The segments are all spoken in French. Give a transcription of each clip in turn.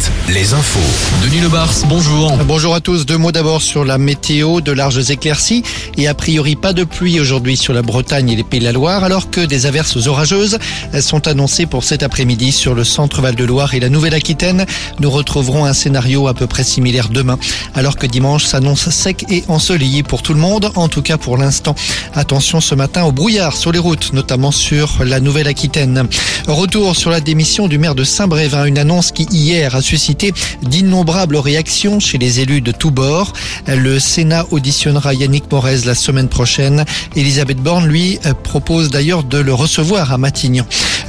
7, les infos. Denis Lebars, bonjour. Bonjour à tous. Deux mots d'abord sur la météo, de larges éclaircies et a priori pas de pluie aujourd'hui sur la Bretagne et les Pays de la Loire, alors que des averses orageuses sont annoncées pour cet après-midi sur le centre Val-de-Loire et la Nouvelle-Aquitaine. Nous retrouverons un scénario à peu près similaire demain, alors que dimanche s'annonce sec et ensoleillé pour tout le monde, en tout cas pour l'instant. Attention ce matin au brouillard sur les routes, notamment sur la Nouvelle-Aquitaine. Retour sur la démission du maire de Saint-Brévin, une annonce qui hier a suscité d'innombrables réactions chez les élus de tous bords. Le Sénat auditionnera Yannick Morez la semaine prochaine. Elisabeth Borne, lui, propose d'ailleurs de le recevoir à Matignon.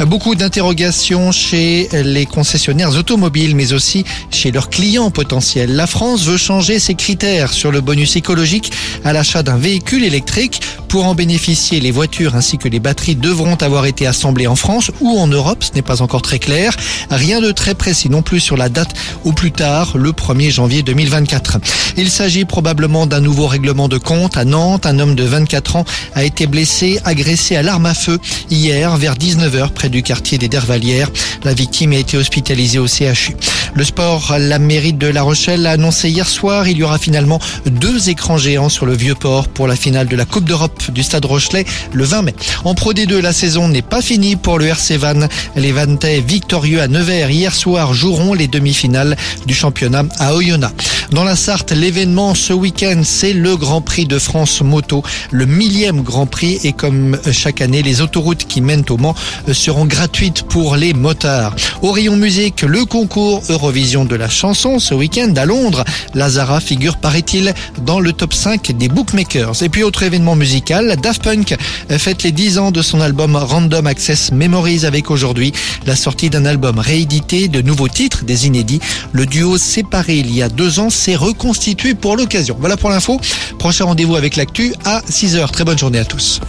Beaucoup d'interrogations chez les concessionnaires automobiles, mais aussi chez leurs clients potentiels. La France veut changer ses critères sur le bonus écologique à l'achat d'un véhicule électrique. Pour en bénéficier, les voitures ainsi que les batteries devront avoir été assemblées en France ou en Europe. Ce n'est pas encore très clair. Rien de très précis non plus sur la date au plus tard, le 1er janvier 2024. Il s'agit probablement d'un nouveau règlement de compte. À Nantes, un homme de 24 ans a été blessé, agressé à l'arme à feu hier vers 19h près du quartier des Dervalières. La victime a été hospitalisée au CHU. Le sport, la mairie de La Rochelle a annoncé hier soir, il y aura finalement deux écrans géants sur le vieux port pour la finale de la Coupe d'Europe du Stade Rochelet le 20 mai. En Pro D2, la saison n'est pas finie pour le RC Van. Les Vantais victorieux à Nevers hier soir joueront les demi-finales du championnat à Oyonnax. Dans la Sarthe, l'événement ce week-end, c'est le Grand Prix de France Moto, le millième Grand Prix. Et comme chaque année, les autoroutes qui mènent au Mans seront gratuites pour les motards. Au rayon musique, le concours Eurovision de la chanson ce week-end à Londres. Lazara figure, paraît-il, dans le top 5 des bookmakers. Et puis autre événement musical, Daft Punk fête les 10 ans de son album Random Access Memories avec aujourd'hui la sortie d'un album réédité, de nouveaux titres, des inédits. Le duo séparé il y a deux ans s'est reconstitué pour l'occasion. Voilà pour l'info. Prochain rendez-vous avec l'actu à 6h. Très bonne journée à tous.